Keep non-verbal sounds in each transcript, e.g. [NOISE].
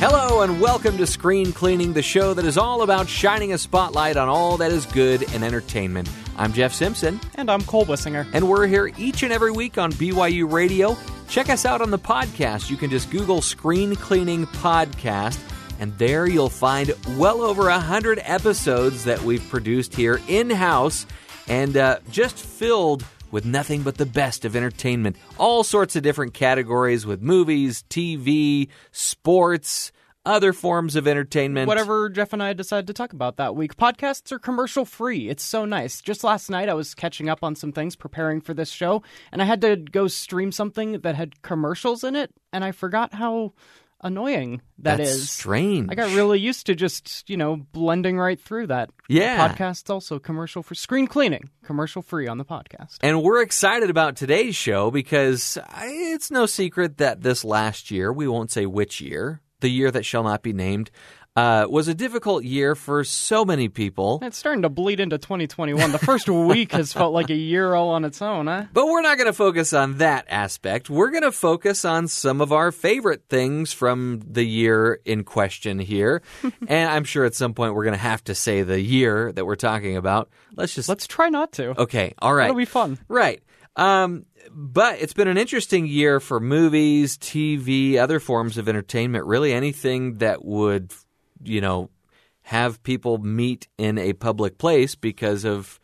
Hello and welcome to Screen Cleaning, the show that is all about shining a spotlight on all that is good in entertainment. I'm Jeff Simpson, And I'm Cole Wissinger. and we're here each and every week on BYU Radio. Check us out on the podcast. You can just Google Screen Cleaning Podcast, and there you'll find well over a hundred episodes that we've produced here in house, and uh, just filled with nothing but the best of entertainment. All sorts of different categories with movies, TV, sports, other forms of entertainment. Whatever Jeff and I decide to talk about that week. Podcasts are commercial free. It's so nice. Just last night, I was catching up on some things preparing for this show, and I had to go stream something that had commercials in it, and I forgot how annoying that That's is. strange. I got really used to just, you know, blending right through that. Yeah. Podcast's also commercial for screen cleaning, commercial free on the podcast. And we're excited about today's show because I- it's no secret that this last year, we won't say which year, the year that shall not be named, uh, was a difficult year for so many people. It's starting to bleed into 2021. The first week has felt like a year all on its own, huh? But we're not going to focus on that aspect. We're going to focus on some of our favorite things from the year in question here. [LAUGHS] and I'm sure at some point we're going to have to say the year that we're talking about. Let's just. Let's try not to. okay, all right. That'll be fun. Right. Um, but it's been an interesting year for movies, TV, other forms of entertainment, really anything that would, you know, have people meet in a public place because of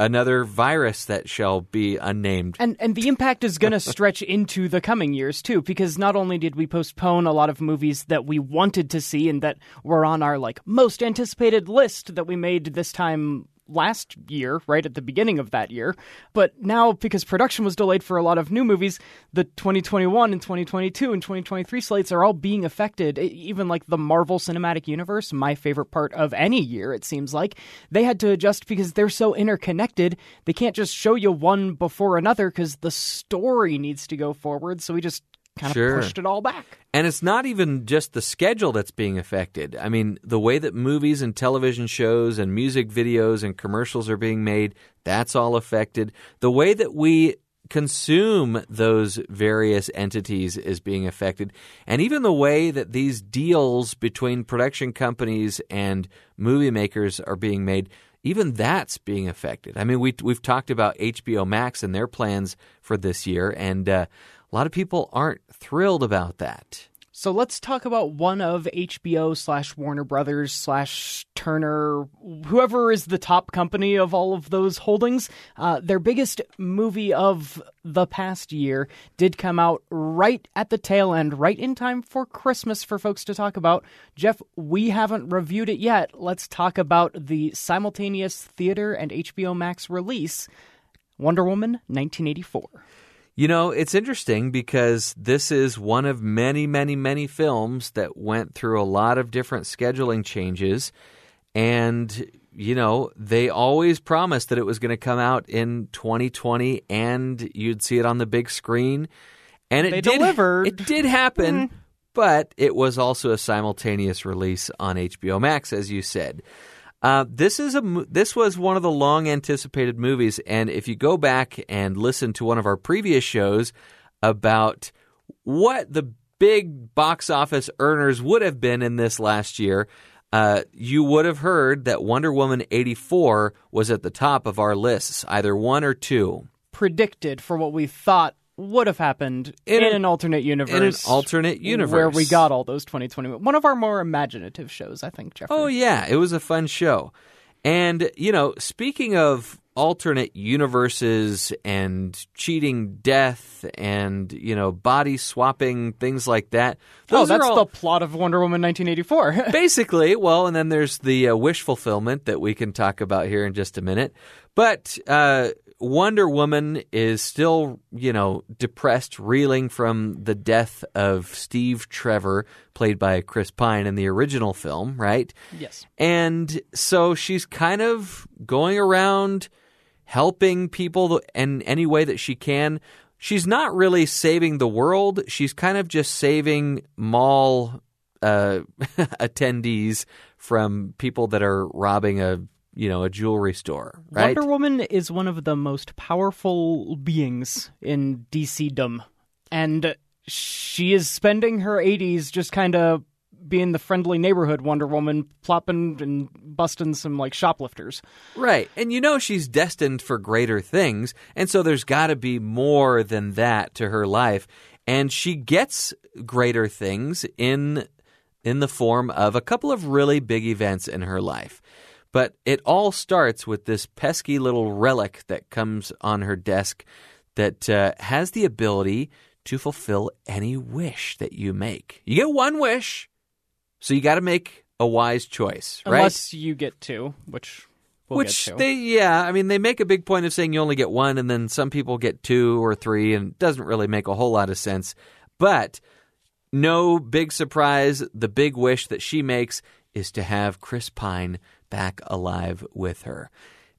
another virus that shall be unnamed. And and the impact is going [LAUGHS] to stretch into the coming years too because not only did we postpone a lot of movies that we wanted to see and that were on our like most anticipated list that we made this time last year, right at the beginning of that year, but now because production was delayed for a lot of new movies, the 2021 and 2022 and 2023 slates are all being affected. Even like the Marvel Cinematic Universe, my favorite part of any year it seems like, they had to adjust because they're so interconnected. They can't just show you one before another because the story needs to go forward. So we just kind of Sure. pushed it all back. And it's not even just the schedule that's being affected. I mean, the way that movies and television shows and music videos and commercials are being made, that's all affected. The way that we consume those various entities is being affected. And even the way that these deals between production companies and movie makers are being made, even that's being affected. I mean, we, we've talked about HBO Max and their plans for this year, and uh, a lot of people aren't thrilled about that. So let's talk about one of HBO slash Warner Brothers slash Turner, whoever is the top company of all of those holdings. Uh, their biggest movie of the past year did come out right at the tail end, right in time for Christmas for folks to talk about. Jeff, we haven't reviewed it yet. Let's talk about the simultaneous theater and HBO Max release Wonder Woman 1984. You know, it's interesting because this is one of many, many, many films that went through a lot of different scheduling changes. And, you know, they always promised that it was going to come out in 2020 and you'd see it on the big screen. And it They did, delivered. It did happen, mm-hmm. but it was also a simultaneous release on HBO Max, as you said. Uh, this is a this was one of the long anticipated movies, and if you go back and listen to one of our previous shows about what the big box office earners would have been in this last year, uh, you would have heard that Wonder Woman eighty four was at the top of our lists, either one or two. predicted for what we thought would have happened In in, an- an alternate universe. in an alternate universe. Where we got all those 2020. One of our more imaginative shows, I think, Jeffrey. Oh yeah, it was a fun show. And you know, speaking of alternate universes and cheating death and you know body swapping things like that. Oh, those are that's all- the plot of Wonder Woman 1984. [LAUGHS] basically well, and then there's the uh, wish fulfillment that we can talk about here in just a minute. But uh, Wonder Woman is still, you know, depressed, reeling from the death of Steve Trevor, played by Chris Pine in the original film, right? yes. And so she's kind of going around helping people in any way that she can. She's not really saving the world. She's kind of just saving mall uh, [LAUGHS] attendees from people that are robbing a you know a jewelry store, right? Wonder Woman is one of the most powerful beings in DCdom, and she is spending her 80s just kind of being the friendly neighborhood Wonder Woman, plopping and busting some like shoplifters. Right. And you know she's destined for greater things, and so there's got to be more than that to her life, and she gets greater things in in the form of a couple of really big events in her life. But it all starts with this pesky little relic that comes on her desk that uh, has the ability to fulfill any wish that you make. You get one wish, so you got to make a wise choice, right? Unless you get two, which we'll Which they, yeah, I mean, they make a big point of saying you only get one, and then some people get two or three, and it doesn't really make a whole lot of sense. But no big surprise. The big wish that she makes is to have Chris Pine back alive with her.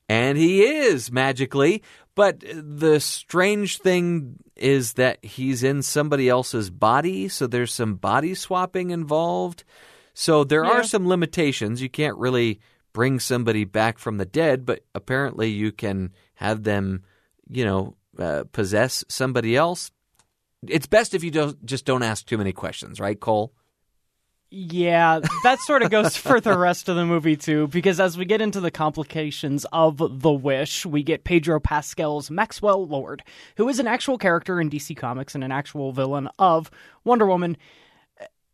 And he is magically, but the strange thing is that he's in somebody else's body, so there's some body swapping involved. So there Yeah. are some limitations. You can't really bring somebody back from the dead, but apparently you can have them, you know, uh, possess somebody else. It's best if you don't just don't ask too many questions, right, Cole? Yeah, that sort of goes for the rest of the movie too, because as we get into the complications of the wish, we get Pedro Pascal's Maxwell Lord, who is an actual character in DC Comics and an actual villain of Wonder Woman.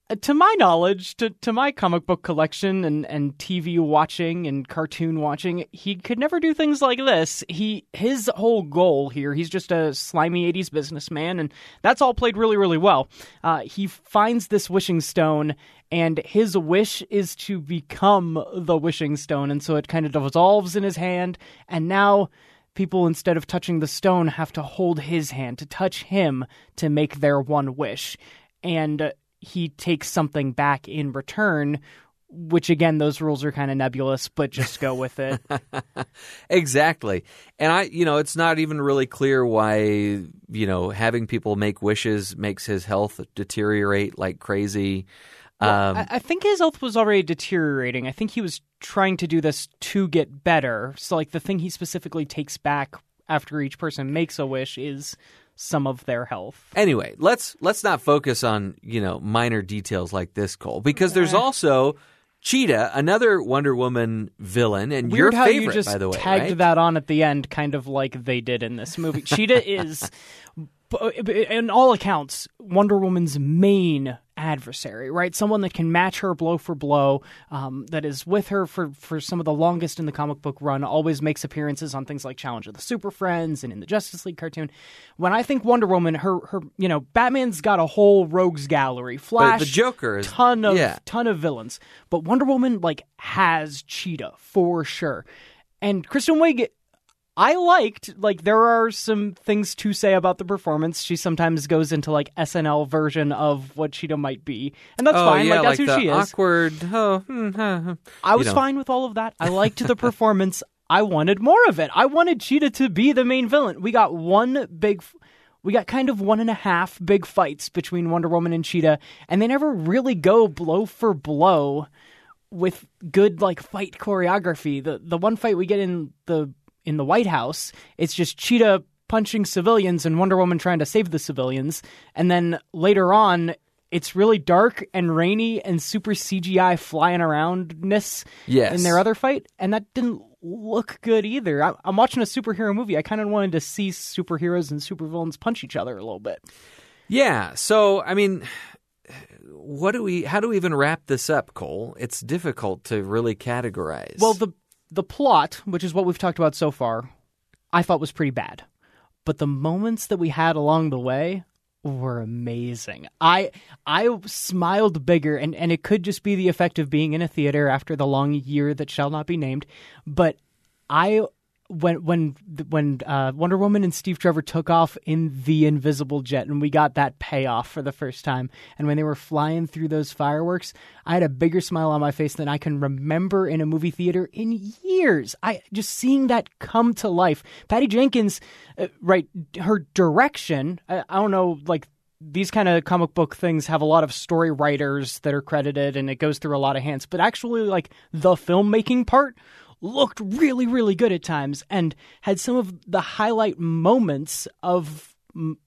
Uh, To my knowledge, to, to my comic book collection and, and TV watching and cartoon watching, he could never do things like this. He his whole goal here, he's just a slimy '80s businessman, and that's all played really, really well. Uh, he finds this wishing stone, and his wish is to become the wishing stone, and so it kind of dissolves in his hand, and now people instead of touching the stone have to hold his hand to touch him to make their one wish and uh, he takes something back in return which again those rules are kind of nebulous but just go with it [LAUGHS] Exactly. And I, you know, it's not even really clear why, you know, having people make wishes makes his health deteriorate like crazy. Um, I, I think his health was already deteriorating i think he was trying to do this to get better so like the thing he specifically takes back after each person makes a wish is some of their health anyway, let's let's not focus on, you know, minor details like this, Cole, because there's also Cheetah, another Wonder Woman villain, and Weird your how favorite, you just by the way. tagged right? that on at the end, kind of like they did in this movie. Cheetah [LAUGHS] is, in all accounts, Wonder Woman's main adversary, right? Someone that can match her blow for blow, um, that is with her for, for some of the longest in the comic book run, always makes appearances on things like Challenge of the Super Friends and in the Justice League cartoon. When I think Wonder Woman, her, her you know, Batman's got a whole rogues gallery. Flash, the Joker is- ton of yeah. ton of villains, but Wonder Woman like has Cheetah for sure. And Kristen Wiig, I liked like there are some things to say about the performance. She sometimes goes into like SNL version of what Cheetah might be, and that's oh, fine. Yeah, like that's like who she is. awkward. Oh, hmm, huh, huh. I was you know. fine with all of that. I liked the performance. I wanted more of it. I wanted Cheetah to be the main villain. We got one big. f- We got kind of one and a half big fights between Wonder Woman and Cheetah, and they never really go blow for blow with good like fight choreography. The the one fight we get in the in the White House, it's just Cheetah punching civilians and Wonder Woman trying to save the civilians, and then later on. It's really dark and rainy and super CGI flying aroundness Yes. in their other fight, and that didn't look good either. I, I'm watching a superhero movie. I kind of wanted to see superheroes and supervillains punch each other a little bit. Yeah. So, I mean, what do we? How do we even wrap this up, Cole? It's difficult to really categorize. Well, the the plot, which is what we've talked about so far, I thought was pretty bad. But the moments that we had along the way were amazing. I I smiled bigger and and it could just be the effect of being in a theater after the long year that shall not be named, but I when when when uh, Wonder Woman and Steve Trevor took off in the invisible jet and we got that payoff for the first time. And when they were flying through those fireworks I had a bigger smile on my face than I can remember in a movie theater in years. I just seeing that come to life. Patty Jenkins uh, right her direction I, I don't know like these kind of comic book things have a lot of story writers that are credited and it goes through a lot of hands but actually like the filmmaking part looked really really good at times and had some of the highlight moments of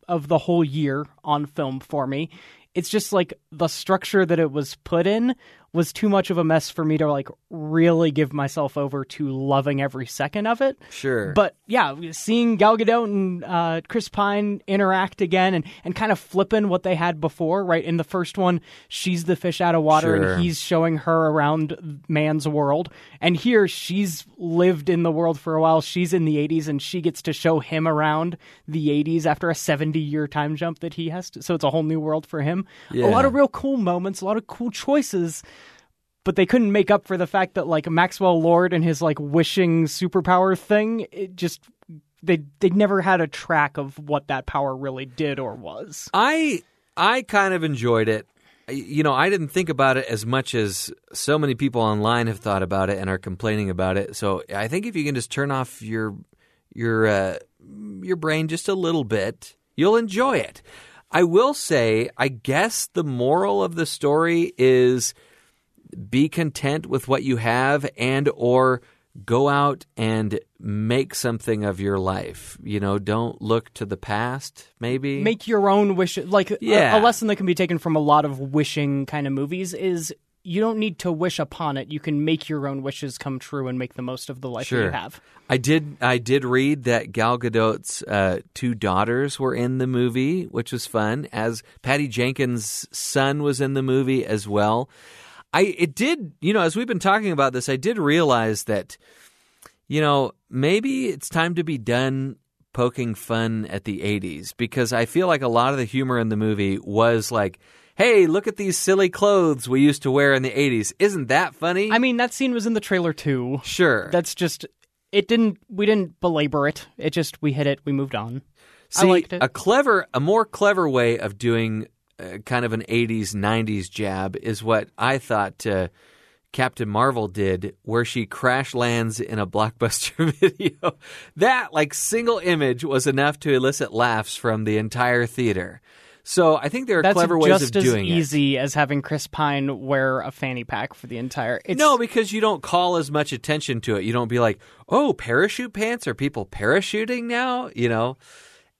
of the whole year on film for me. It's just like the structure that it was put in was too much of a mess for me to like really give myself over to loving every second of it. Sure. But yeah, seeing Gal Gadot and uh, Chris Pine interact again and, and kind of flipping what they had before, right? In the first one, she's the fish out of water Sure. and he's showing her around man's world. And here, she's lived in the world for a while. She's in the 80s and she gets to show him around the 80s after a 70 year time jump that he has to. So it's a whole new world for him. Yeah. A lot of real cool moments, a lot of cool choices but they couldn't make up for the fact that like Maxwell Lord and his like wishing superpower thing, it just they they never had a track of what that power really did or was. I I kind of enjoyed it. You know, I didn't think about it as much as so many people online have thought about it and are complaining about it. So I think if you can just turn off your your uh, your brain just a little bit, you'll enjoy it. I will say, I guess the moral of the story is be content with what you have and or go out and make something of your life. You know, don't look to the past maybe. Make your own wish. Like a- Yeah. a, lesson that can be taken from a lot of wishing kind of movies is you don't need to wish upon it. You can make your own wishes come true and make the most of the life Sure. you have. I did. I did read that Gal Gadot's uh, two daughters were in the movie, which was fun. As Patty Jenkins' son was in the movie as well. I it did. You know, as we've been talking about this, I did realize that. You know, maybe it's time to be done poking fun at the '80s because I feel like a lot of the humor in the movie was like. Hey, look at these silly clothes we used to wear in the 80s. Isn't that funny? I mean, that scene was in the trailer too. sure. That's just it. Didn't we didn't belabor it? It just we hit it. We moved on. See, I liked it. a clever, a more clever way of doing uh, kind of an '80s '90s jab is what I thought uh, Captain Marvel did, where she crash lands in a blockbuster [LAUGHS] video. that like single image was enough to elicit laughs from the entire theater. So I think there are That's clever ways of doing it. easy as having Chris Pine wear a fanny pack for the entire. It's, No, because you don't call as much attention to it. You don't be like, "Oh, parachute pants? Are people parachuting now?" You know.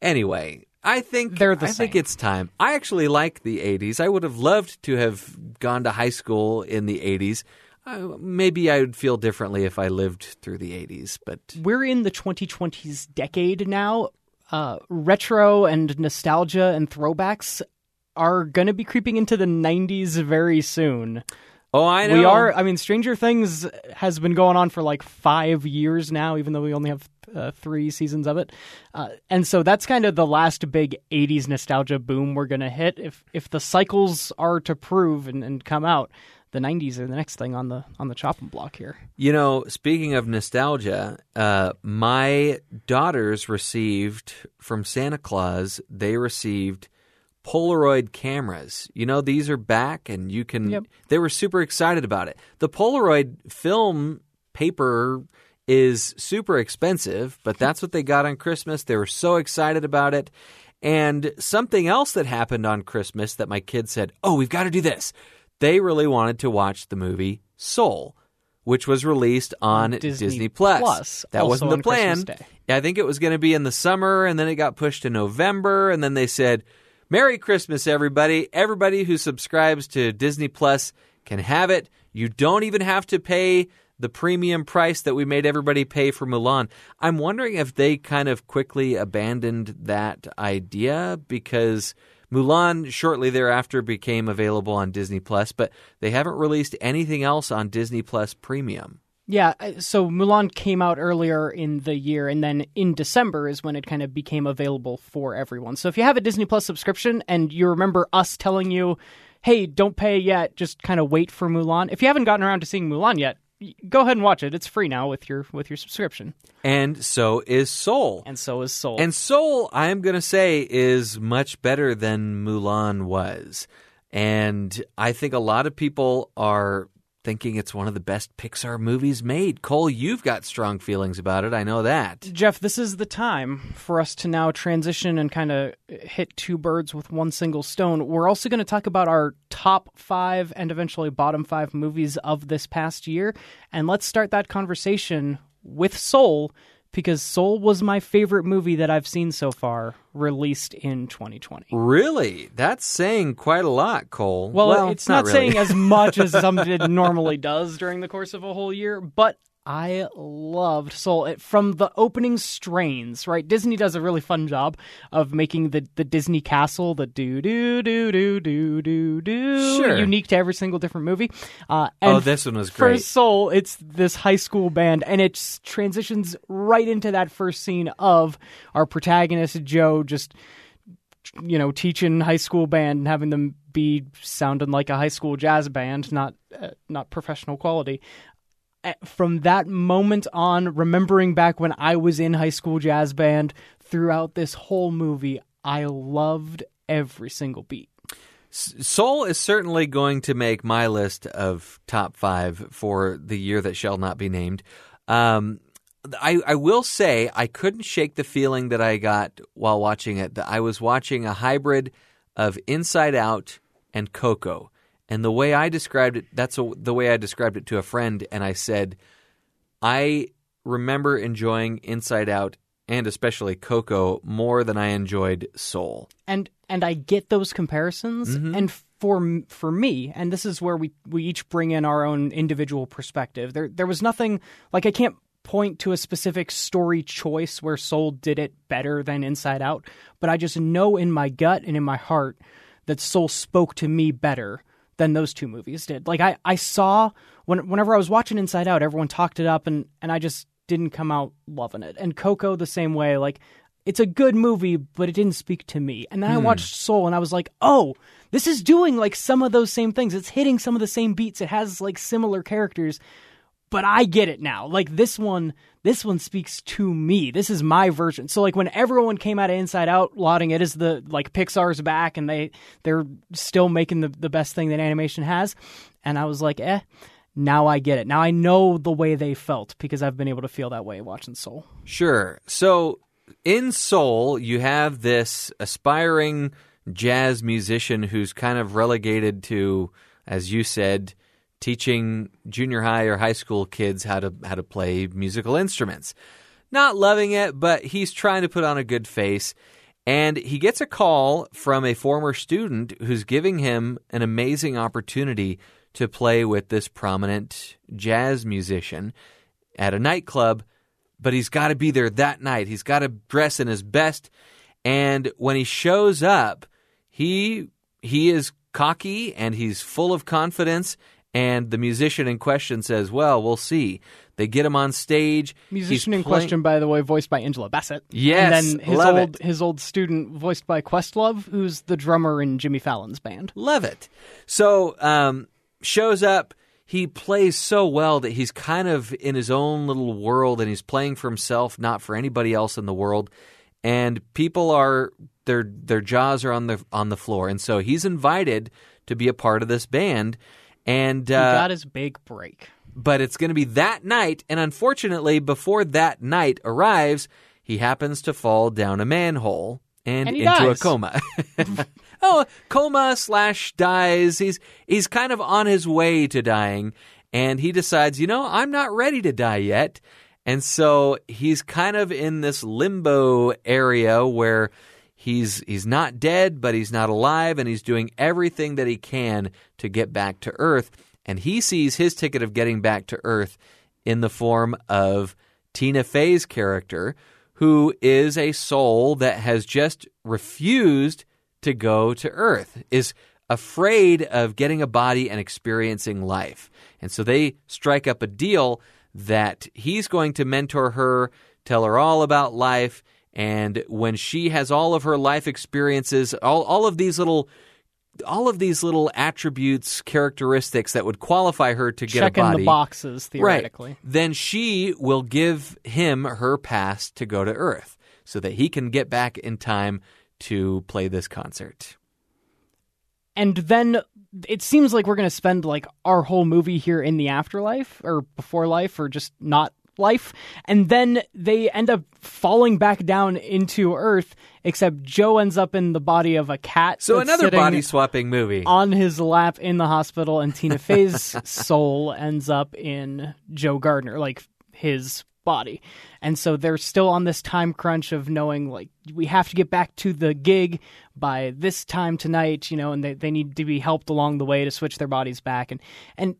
Anyway, I think They're the I think it's time. I actually like the '80s. I would have loved to have gone to high school in the '80s. Uh, maybe I would feel differently if I lived through the '80s, but we're in the 2020s decade now. Uh, retro and nostalgia and throwbacks are going to be creeping into the 90s very soon. oh, I know We are. I mean, Stranger Things has been going on for like five years now, even though we only have uh, three seasons of it. Uh, and so that's kind of the last big '80s nostalgia boom we're going to hit. If if the cycles are to prove and, and come out, the '90s are the next thing on the on the chopping block here. You know, speaking of nostalgia, uh, my daughters received from Santa Claus. They received Polaroid cameras. You know, these are back, and you can. Yep. They were super excited about it. The Polaroid film paper is super expensive, but that's what they got on Christmas. They were so excited about it. And something else that happened on Christmas that my kids said, "Oh, we've got to do this." They really wanted to watch the movie Soul, which was released on Disney Disney, Plus. Plus, That wasn't the plan. I think it was going to be in the summer, and then it got pushed to November, and then they said, "Merry Christmas, everybody! Everybody who subscribes to Disney Plus can have it. You don't even have to pay." The premium price that we made everybody pay for Mulan. I'm wondering if they kind of quickly abandoned that idea because Mulan shortly thereafter became available on Disney Plus, but they haven't released anything else on Disney Plus Premium. Yeah, uh, so Mulan came out earlier in the year, and then in December is when it kind of became available for everyone. So if you have a Disney Plus subscription and you remember us telling you, hey, don't pay yet, just kind of wait for Mulan. If you haven't gotten around to seeing Mulan yet, go ahead and watch it. It's free now with your with your subscription. And so is Soul. And so is Soul. And Soul, I am going to say, is much better than Mulan was. And I think a lot of people are thinking it's one of the best Pixar movies made. Cole, you've got strong feelings about it. I know that. Jeff, this is the time for us to now transition and kind of hit two birds with one single stone. We're also going to talk about our top five and eventually bottom five movies of this past year. And let's start that conversation with Soul because Soul was my favorite movie that I've seen so far, released in 2020. Really? That's saying quite a lot, Cole. Well, it's not, really. saying as much as something [LAUGHS] normally does during the course of a whole year, but I loved Soul it, from the opening strains. Right, Disney does a really fun job of making the, the Disney Castle the do do do do do do do Sure. unique to every single different movie. Uh, Oh, and this one was great. for. Soul, it's this high school band, and it transitions right into that first scene of our protagonist Joe just you know teaching high school band and having them be sounding like a high school jazz band, not uh, not professional quality. Uh, From that moment on, remembering back when I was in high school jazz band, throughout this whole movie, I loved every single beat. Soul is certainly going to make my list of top five for the year that shall not be named. Um, I, I will say I couldn't shake the feeling that I got while watching it that I was watching a hybrid of Inside Out and Coco. And the way I described it, that's a, the way I described it to a friend. And I said, I remember enjoying Inside Out and especially Coco more than I enjoyed Soul. and and I get those comparisons. Mm-hmm. And for for me, and this is where we we each bring in our own individual perspective. There there was nothing like I can't point to a specific story choice where Soul did it better than Inside Out, but I just know in my gut and in my heart that Soul spoke to me better than those two movies did. Like I, I saw when whenever I was watching Inside Out, everyone talked it up and and I just didn't come out loving it. And Coco the same way, like it's a good movie, but it didn't speak to me. And then I hmm. watched Soul and I was like, "Oh, this is doing like some of those same things. It's hitting some of the same beats. It has like similar characters." But I get it now. Like this one, this one speaks to me. This is my version. So like when everyone came out of Inside Out lauding it as the like Pixar's back and they they're still making the the best thing that animation has, and I was like, eh. Now I get it. Now I know the way they felt because I've been able to feel that way watching Soul. Sure. So in Soul, you have this aspiring jazz musician who's kind of relegated to, as you said, teaching junior high or high school kids how to how to play musical instruments. Not loving it, but he's trying to put on a good face. And he gets a call from a former student who's giving him an amazing opportunity to play with this prominent jazz musician at a nightclub, but he's got to be there that night. He's got to dress in his best. And when he shows up, he he is cocky and he's full of confidence and the musician in question says, "Well, we'll see." They get him on stage. Musician in question, by the way, voiced by Angela Bassett. Yes, and then his love old it. his old student, voiced by Questlove, who's the drummer in Jimmy Fallon's band. Love it. So um, shows up. He plays so well that he's kind of in his own little world, and he's playing for himself, not for anybody else in the world. And people are their their jaws are on the on the floor, and so he's invited to be a part of this band. And He uh, got his big break. but it's going to be that night. And unfortunately, before that night arrives, he happens to fall down a manhole and, And into dies. a coma. [LAUGHS] [LAUGHS] oh, coma slash dies. He's he's kind of on his way to dying, and he decides, you know, I'm not ready to die yet. And so he's kind of in this limbo area where he's he's not dead, but he's not alive, and he's doing everything that he can to get back to Earth. And he sees his ticket of getting back to Earth in the form of Tina Fey's character, who is a soul that has just refused to go to Earth, is afraid of getting a body and experiencing life. And so they strike up a deal that he's going to mentor her, tell her all about life, and when she has all of her life experiences, all, all of these little all of these little attributes, characteristics that would qualify her to get Checking a body, the boxes theoretically. Right. Then she will give him her pass to go to Earth so that he can get back in time to play this concert. And then it seems like we're going to spend like our whole movie here in the afterlife or before life or just not life. And then they end up falling back down into Earth, except Joe ends up in the body of a cat. So another body swapping movie. on his lap in the hospital, and Tina Fey's [LAUGHS] soul ends up in Joe Gardner, like his body. And so they're still on this time crunch of knowing like we have to get back to the gig by this time tonight, you know, and they, they need to be helped along the way to switch their bodies back. And and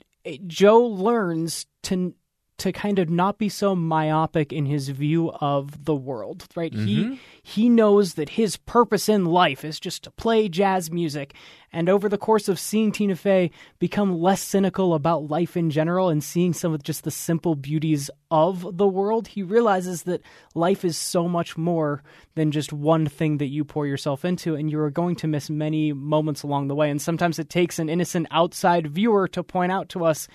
Joe learns to to kind of not be so myopic in his view of the world, right? Mm-hmm. He he knows that his purpose in life is just to play jazz music. And over the course of seeing Tina Fey become less cynical about life in general and seeing some of just the simple beauties of the world, he realizes that life is so much more than just one thing that you pour yourself into, and you are going to miss many moments along the way. And sometimes it takes an innocent outside viewer to point out to us,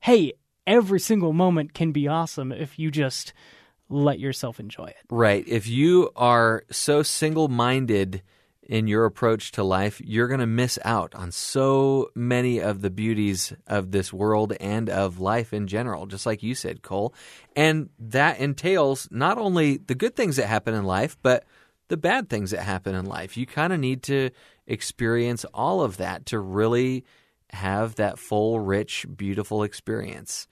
hey, every single moment can be awesome if you just let yourself enjoy it. Right. If you are so single minded in your approach to life, you're going to miss out on so many of the beauties of this world and of life in general, just like you said, Cole. And that entails not only the good things that happen in life, but the bad things that happen in life. You kind of need to experience all of that to really have that full, rich, beautiful experience.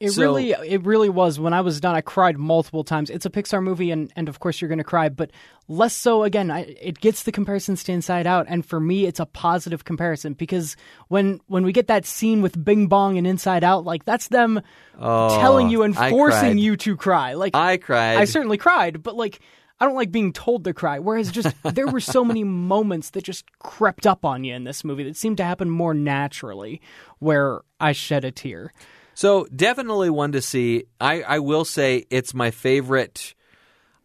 It So- really, it really was. When I was done, I cried multiple times. It's a Pixar movie, and, and of course you're going to cry, but less so. Again, I, it gets the comparisons to Inside Out, and for me, it's a positive comparison because when when we get that scene with Bing Bong and Inside Out, like that's them oh, telling you and Oh, forcing you to cry. Like I cried. I certainly cried, but like I don't like being told to cry. Whereas just [LAUGHS] there were so many moments that just crept up on you in this movie that seemed to happen more naturally, where I shed a tear. So definitely one to see. I, I will say it's my favorite.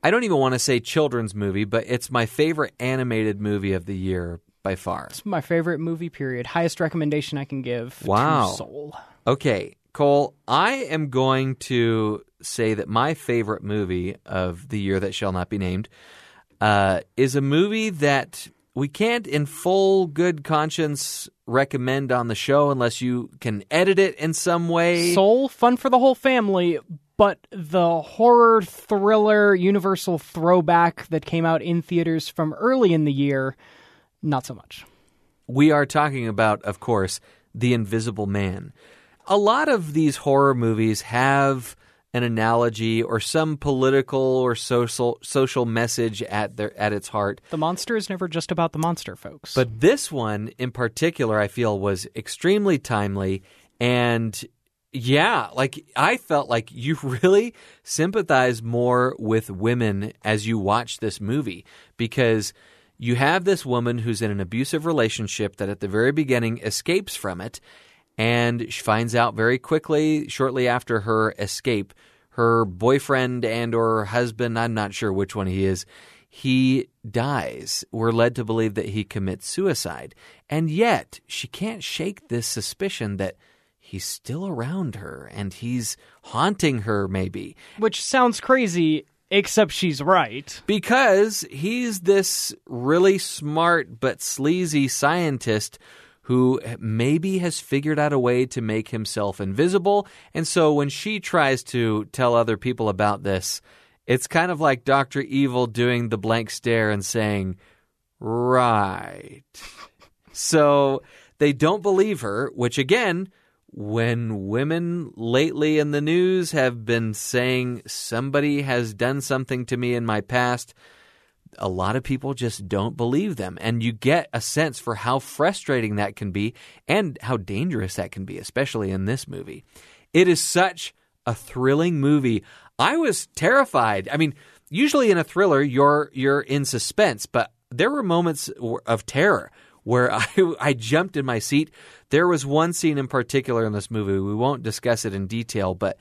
I don't even want to say children's movie, but it's my favorite animated movie of the year by far. It's my favorite movie. Period. Highest recommendation I can give. Wow. To Soul. Okay, Cole, I am going to say that my favorite movie of the year that shall not be named uh, is a movie that we can't, in full good conscience, recommend on the show unless you can edit it in some way. Soul, fun for the whole family, but the horror thriller Universal throwback that came out in theaters from early in the year, not so much. We are talking about, of course, The Invisible Man. A lot of these horror movies have an analogy or some political or social social message at their at its heart. The monster is never just about the monster, folks. But this one in particular, I feel, was extremely timely. And yeah, like I felt like you [LAUGHS] really sympathize more with women as you watch this movie because you have this woman who's in an abusive relationship that at the very beginning escapes from it. And she finds out very quickly, shortly after her escape, her boyfriend and or husband, I'm not sure which one he is, he dies. We're led to believe that he commits suicide. And yet, she can't shake this suspicion that he's still around her and he's haunting her, maybe. Which sounds crazy, except she's right. Because he's this really smart but sleazy scientist who maybe has figured out a way to make himself invisible. And so when she tries to tell other people about this, it's kind of like Dr. Evil doing the blank stare and saying, Right. [LAUGHS] so they don't believe her, which again, when women lately in the news have been saying somebody has done something to me in my past, a lot of people just don't believe them. And you get a sense for how frustrating that can be and how dangerous that can be, especially in this movie. It is such a thrilling movie. I was terrified. I mean, usually in a thriller, you're you're in suspense, but there were moments of terror where [LAUGHS] I, I jumped in my seat. There was one scene in particular in this movie. We won't discuss it in detail, but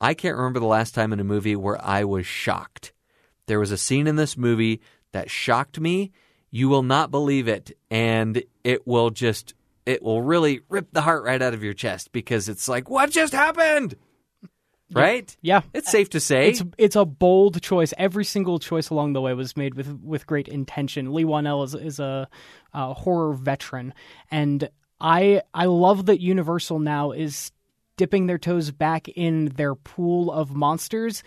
I can't remember the last time in a movie where I was shocked. There was a scene in this movie that shocked me. You will not believe it, and it will just it will really rip the heart right out of your chest because it's like, what just happened? Right? Yeah. It's safe to say. It's it's a bold choice. Every single choice along the way was made with with great intention. Leigh Whannell is is a, a horror veteran, and I I love that Universal now is dipping their toes back in their pool of monsters,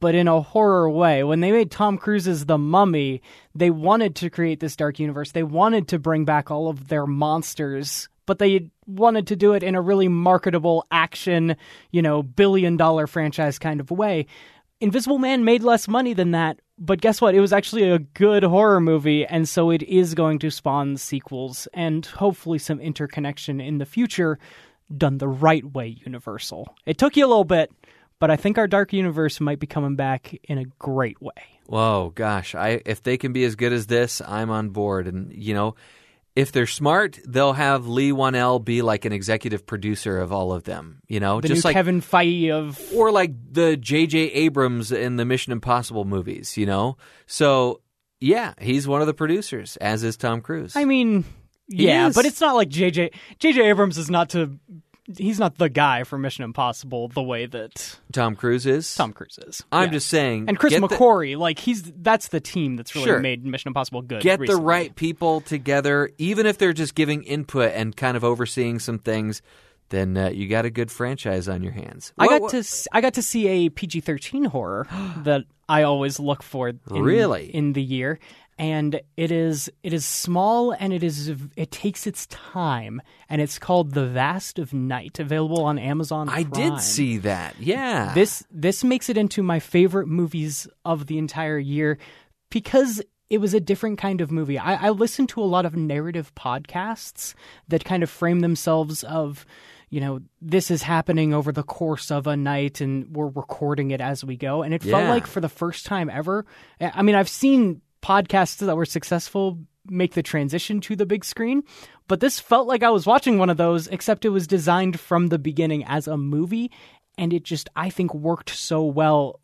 but in a horror way. When they made Tom Cruise's The Mummy, they wanted to create this dark universe. They wanted to bring back all of their monsters, but they wanted to do it in a really marketable action, you know, billion dollar franchise kind of way. Invisible Man made less money than that, but guess what? It was actually a good horror movie, and so it is going to spawn sequels and hopefully some interconnection in the future done the right way, Universal. It took you a little bit, but I think our Dark Universe might be coming back in a great way. Whoa, gosh! I if they can be as good as this, I'm on board. And you know, if they're smart, they'll have Leigh Whannell be like an executive producer of all of them. You know, The just like Kevin Feige of or like the J.J. Abrams in the Mission Impossible movies. You know, so yeah, he's one of the producers, as is Tom Cruise. I mean, yeah, is. but it's not like JJ JJ Abrams is not to he's not the guy for Mission Impossible the way that Tom Cruise is. Tom Cruise is. I'm Yeah. just saying. and Chris get the- McQuarrie, like he's that's the team that's really Sure. made Mission Impossible good. get recently. the right people together, even if they're just giving input and kind of overseeing some things. Then uh, you got a good franchise on your hands. I got what- to I got to see a PG-13 horror that I always look for in, Really? in the year and it is it is small and it is it takes its time and it's called The Vast of Night available on Amazon I did see that. Yeah. This this makes it into my favorite movies of the entire year because it was a different kind of movie. I, I listen to a lot of narrative podcasts that kind of frame themselves of, you know, this is happening over the course of a night and we're recording it as we go. And it felt like for the first time ever, I mean, I've seen podcasts that were successful make the transition to the big screen, but this felt like I was watching one of those, except it was designed from the beginning as a movie, and it just, I think, worked so well.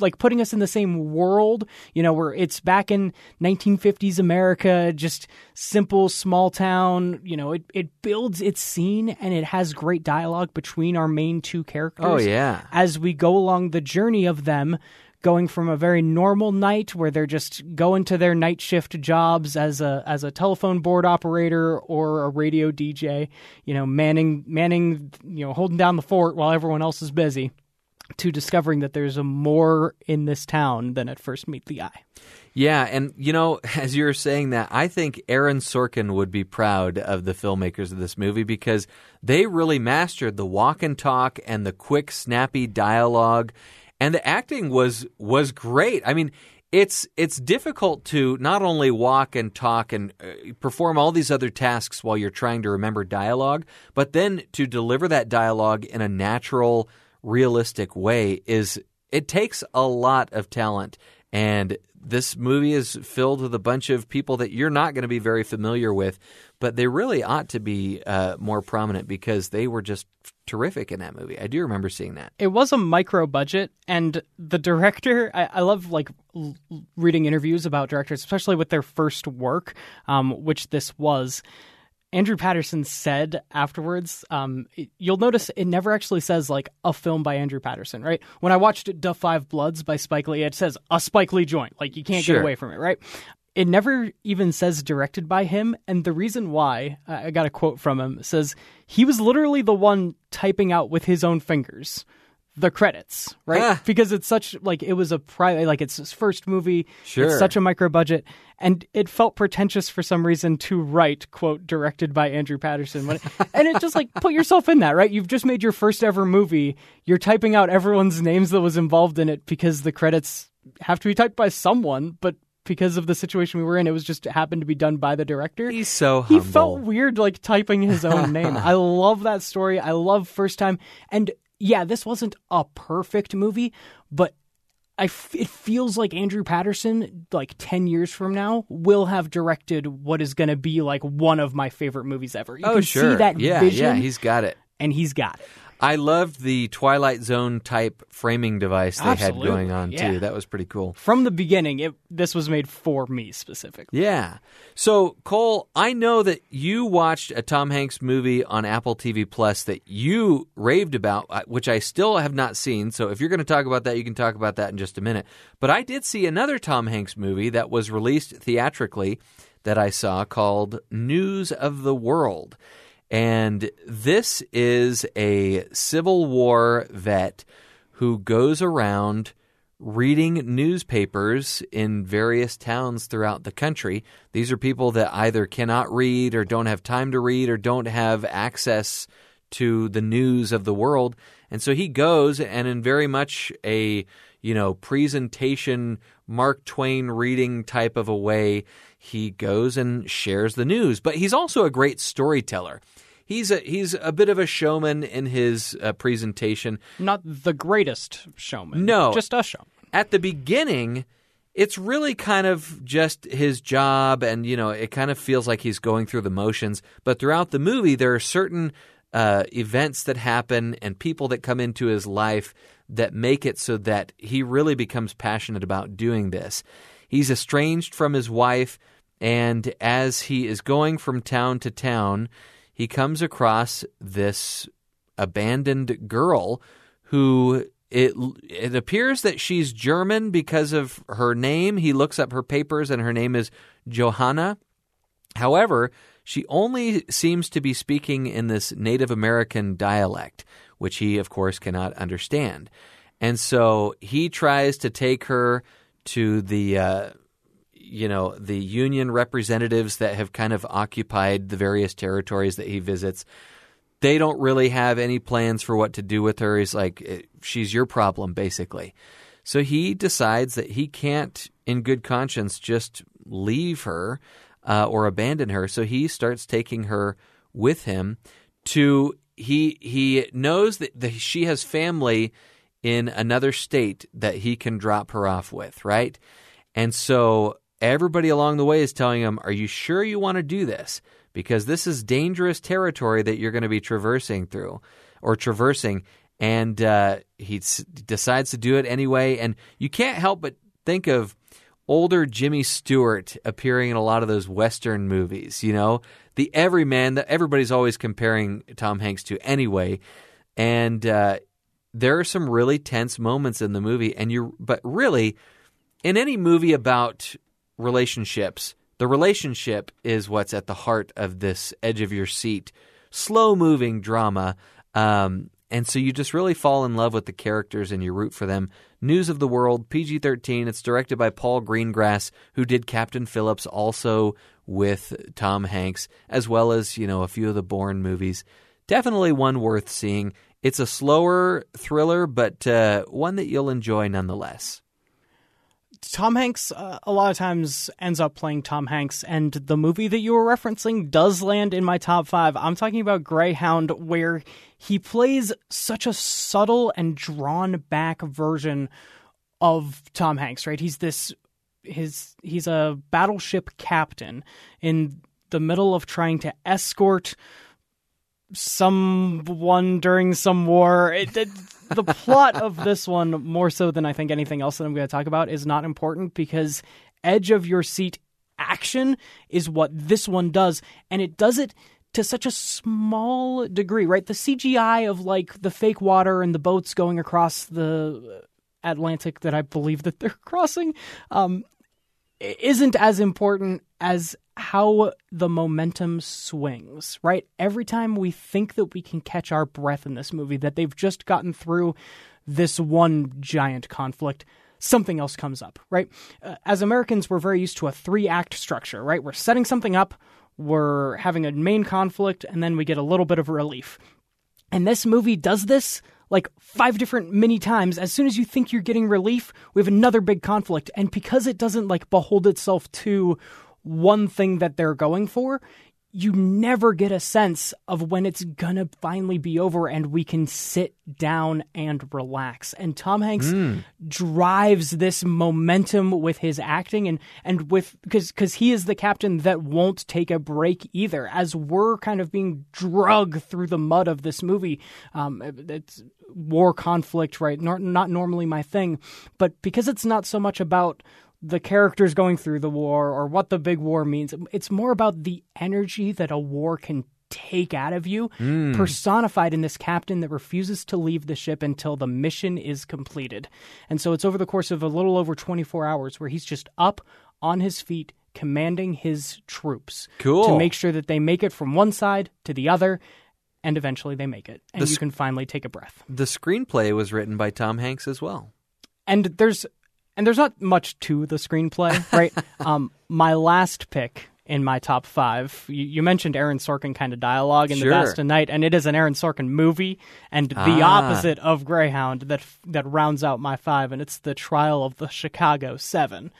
Like putting us in the same world, you know, where it's back in 1950s America, just simple small town. You know, it, it builds its scene and it has great dialogue between our main two characters oh yeah. as we go along the journey of them going from a very normal night where they're just going to their night shift jobs as a as a telephone board operator or a radio DJ, you know, manning manning, you know, holding down the fort while everyone else is busy to discovering that there's a more in this town than at first meet the eye. Yeah, and you know, [LAUGHS] as you were saying that, I think Aaron Sorkin would be proud of the filmmakers of this movie because they really mastered the walk and talk and the quick, snappy dialogue, and the acting was was great. I mean, it's it's difficult to not only walk and talk and uh, perform all these other tasks while you're trying to remember dialogue, but then to deliver that dialogue in a natural, realistic way is it takes a lot of talent and this movie is filled with a bunch of people that you're not going to be very familiar with, but they really ought to be uh, more prominent because they were just terrific in that movie. I do remember seeing that. it was a micro budget and the director I, I love like l- reading interviews about directors especially with their first work um, which this was andrew patterson said afterwards um, you'll notice it never actually says like a film by andrew patterson right? When i watched the five bloods by spike lee it says a spike lee joint. Like you can't Sure. get away from it right? It never even says directed by him and the reason why i I got a quote from him says he was literally the one typing out with his own fingers the credits right Ah. because it's such like it was a private like it's his first movie Sure. it's such a micro budget and it felt pretentious for some reason to write quote directed by andrew patterson [LAUGHS] and it just like put yourself in that right you've just made your first ever movie you're typing out everyone's names that was involved in it because the credits have to be typed by someone but because of the situation we were in it was just happened to be done by the director He's so he felt weird like typing his own [LAUGHS] name. I love that story. I love first time. And yeah, this wasn't a perfect movie, but I f- it feels like Andrew Patterson, like 10 years from now, will have directed what is going to be like one of my favorite movies ever. You oh can sure, see that yeah, vision, yeah, he's got it. and he's got it. I loved the Twilight Zone type framing device they Absolutely, had going on yeah. too. That was pretty cool. From the beginning, it, this was made for me specifically. Yeah. So, Cole, I know that you watched a Tom Hanks movie on Apple TV Plus that you raved about, uh, which I still have not seen. So, if you're going to talk about that, you can talk about that in just a minute. But I did see another Tom Hanks movie that was released theatrically that I saw called News of the World. And this is a Civil War vet who goes around reading newspapers in various towns throughout the country. These are people that either cannot read or don't have time to read or don't have access to the news of the world. And so he goes and in very much a you know, presentation, Mark Twain reading type of a way. He goes and shares the news, but he's also a great storyteller. He's a he's a bit of a showman in his uh, presentation. Not the greatest showman. No. just a showman. At the beginning, it's really kind of just his job, and you know, it kind of feels like he's going through the motions. But throughout the movie, there are certain uh, events that happen and people that come into his life that make it so that he really becomes passionate about doing this. He's estranged from his wife, and as he is going from town to town, he comes across this abandoned girl who it it appears that she's German because of her name. He looks up her papers and her name is Johanna. However, she only seems to be speaking in this Native American dialect, which he of course cannot understand. And so he tries to take her to the uh, you know the union representatives that have kind of occupied the various territories that he visits they don't really have any plans for what to do with her. He's like eh, she's your problem basically. So he decides that he can't in good conscience just leave her uh, or abandon her. So he starts taking her with him to he he knows that the, she has family in another state that he can drop her off with right? And so everybody along the way is telling him, Are you sure you want to do this? Because this is dangerous territory that you're going to be traversing through or traversing. And uh, he s- decides to do it anyway. And you can't help but think of older Jimmy Stewart appearing in a lot of those Western movies, you know? The everyman that everybody's always comparing Tom Hanks to anyway. And uh, there are some really tense moments in the movie. And you, but really, in any movie about relationships, the relationship is what's at the heart of this edge of your seat, slow moving drama. Um, and so you just really fall in love with the characters and you root for them. News of the World, PG 13. It's directed by Paul Greengrass, who did Captain Phillips also with Tom Hanks, as well as, you know, a few of the Bourne movies. Definitely one worth seeing. It's a slower thriller, but uh, one that you'll enjoy nonetheless. Tom Hanks uh, a lot of times ends up playing Tom Hanks, and the movie that you were referencing does land in my top five. I'm talking about Greyhound, where he plays such a subtle and drawn back version of Tom Hanks. Right? He's this his he's a battleship captain in the middle of trying to escort someone during some war. It, it, the plot of this one, more so than I think anything else that I'm going to talk about, is not important because edge of your seat action is what this one does, and it does it to such a small degree, right? The CGI of like the fake water and the boats going across the Atlantic that I believe that they're [LAUGHS] crossing um, isn't as important as how the momentum swings, right? Every time we think that we can catch our breath in this movie, that they've just gotten through this one giant conflict, something else comes up, right? Uh, as Americans, we're very used to a three act structure, right? We're setting something up, we're having a main conflict, and then we get a little bit of relief. And this movie does this like five different many times. As soon as you think you're getting relief, we have another big conflict. And because it doesn't like behold itself to one thing that they're going for, you never get a sense of when it's gonna finally be over and we can sit down and relax. And Tom Hanks mm. drives this momentum with his acting and and with because because he is the captain that won't take a break either. As we're kind of being drugged through the mud of this movie, um, it's war conflict, right? Not, not normally my thing, but because it's not so much about the characters going through the war or what the big war means. It's more about the energy that a war can take out of you, mm. personified in this captain that refuses to leave the ship until the mission is completed. And so it's over the course of a little over 24 hours where he's just up on his feet commanding his troops cool. to make sure that they make it from one side to the other and eventually they make it and the, you can finally take a breath. The screenplay was written by Tom Hanks as well. And there's and there's not much to the screenplay, [LAUGHS] right? um, my last pick in my top five. You, you mentioned Aaron Sorkin kind of dialogue in Sure. The Vast of Night, and it is an Aaron Sorkin movie, and the Ah. opposite of Greyhound that that rounds out my five, and it's the Trial of the Chicago Seven,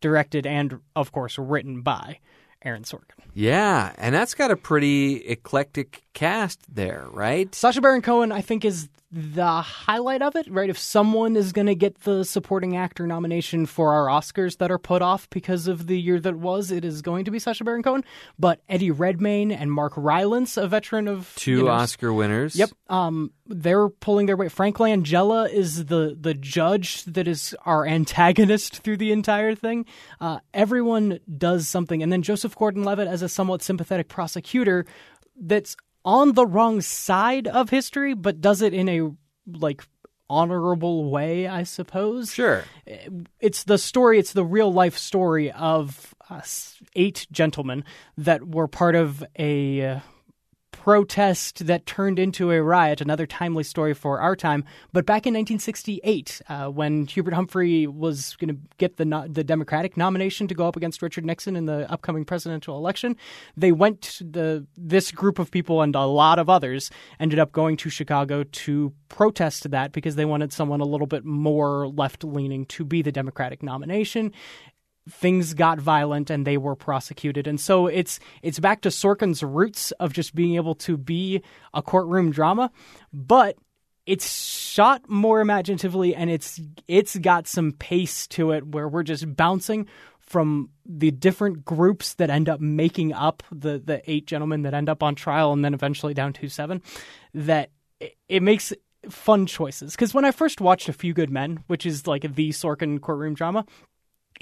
directed and of course written by Aaron Sorkin. Yeah, and that's got a pretty eclectic cast there, right? Sacha Baron Cohen, I think, is the highlight of it, right? If someone is going to get the supporting actor nomination for our Oscars that are put off because of the year that was, it is going to be Sacha Baron Cohen. But Eddie Redmayne and Mark Rylance, a veteran of Two you know, Oscar winners. Yep. Um, they're pulling their weight. Frank Langella is the the judge that is our antagonist through the entire thing. Uh, everyone does something, and then Joseph Gordon-Levitt as a somewhat sympathetic prosecutor that's on the wrong side of history, but does it in a like honorable way, I suppose Sure. it's the story it's the real life story of uh, eight gentlemen that were part of a protest that turned into a riot another timely story for our time. But back in 1968 uh, when Hubert Humphrey was going to get the no- the Democratic nomination to go up against Richard Nixon in the upcoming presidential election they went the this group of people and a lot of others ended up going to Chicago to protest that because they wanted someone a little bit more left leaning to be the Democratic nomination things got violent and they were prosecuted. And so it's it's back to Sorkin's roots of just being able to be a courtroom drama, but it's shot more imaginatively and it's it's got some pace to it where we're just bouncing from the different groups that end up making up the the eight gentlemen that end up on trial and then eventually down to seven that it, it makes fun choices because when I first watched A Few Good Men, which is like the Sorkin courtroom drama,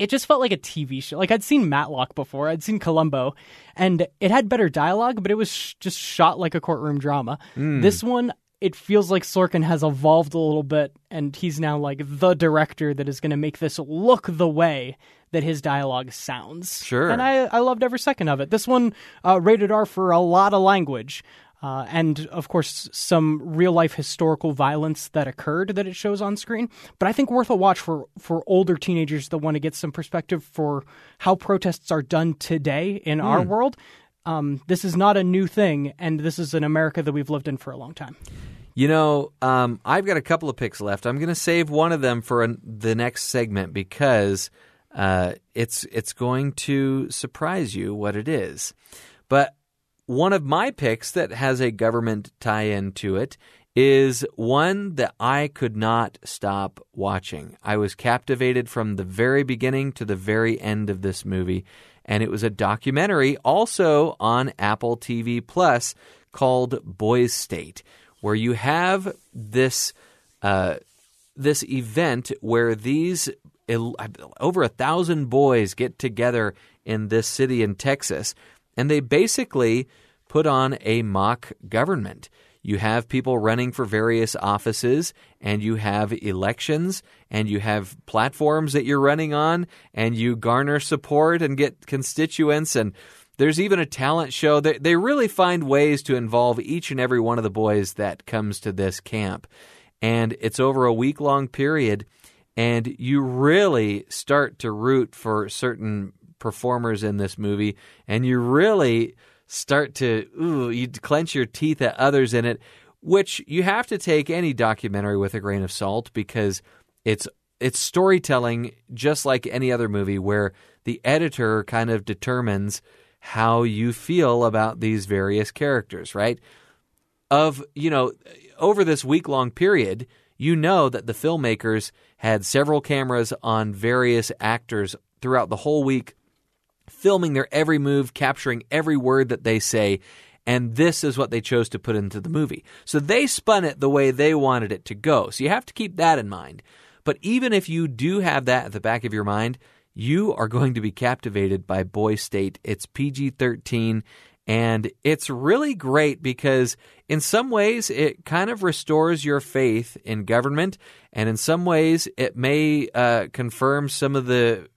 it just felt like a TV show. Like I'd seen Matlock before, I'd seen Columbo, and it had better dialogue, but it was sh- just shot like a courtroom drama. This one, it feels like Sorkin has evolved a little bit, and he's now like the director that is going to make this look the way that his dialogue sounds. Sure. and I I loved every second of it. This one uh, rated R for a lot of language. Uh, and of course, some real life historical violence that occurred that it shows on screen. But I think worth a watch for, for older teenagers that want to get some perspective for how protests are done today in our world. Um, this is not a new thing, and this is an America that we've lived in for a long time. You know, um, I've got a couple of picks left. I'm going to save one of them for an, the next segment because uh, it's it's going to surprise you what it is. But one of my picks that has a government tie-in to it is one that I could not stop watching. I was captivated from the very beginning to the very end of this movie, and it was a documentary also on Apple TV Plus called Boys State, where you have this uh, this event where these over a thousand boys get together in this city in Texas, and they basically put on a mock government. You have people running for various offices, and you have elections, and you have platforms that you're running on, and you garner support and get constituents, and there's even a talent show. They, they really find ways to involve each and every one of the boys that comes to this camp. And it's over a week long period, and you really start to root for certain performers in this movie, and you really start to ooh, you clench your teeth at others in it, which you have to take any documentary with a grain of salt because it's it's storytelling just like any other movie where the editor kind of determines how you feel about these various characters, right? Of, you know, over this week long period, you know that the filmmakers had several cameras on various actors throughout the whole week filming their every move, capturing every word that they say, and this is what they chose to put into the movie. So they spun it the way they wanted it to go. So you have to keep that in mind. But even if you do have that at the back of your mind, you are going to be captivated by Boy State. It's PG 13. And it's really great because, in some ways, it kind of restores your faith in government. And in some ways, it may uh, confirm some of the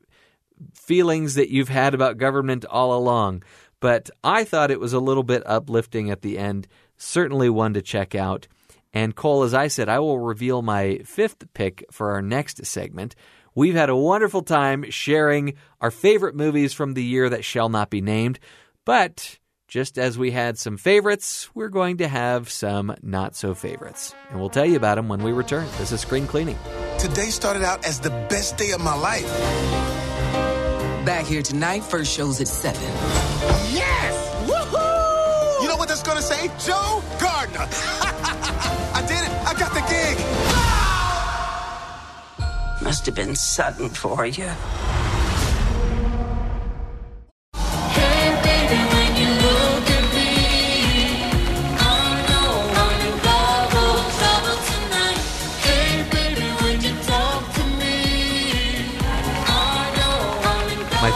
feelings that you've had about government all along. But I thought it was a little bit uplifting at the end. Certainly one to check out. And Cole, as I said, I will reveal my fifth pick for our next segment, We've had a wonderful time sharing our favorite movies from the year that shall not be named. But just as we had some favorites, we're going to have some not so favorites. And we'll tell you about them when we return. This is Screen Cleaning. Today started out as the best day of my life. Back here tonight, first show's at 7. Yes! Woohoo! You know what that's gonna say? Joe Gardner. [LAUGHS] I did it. I got the gig. Must have been sudden for you.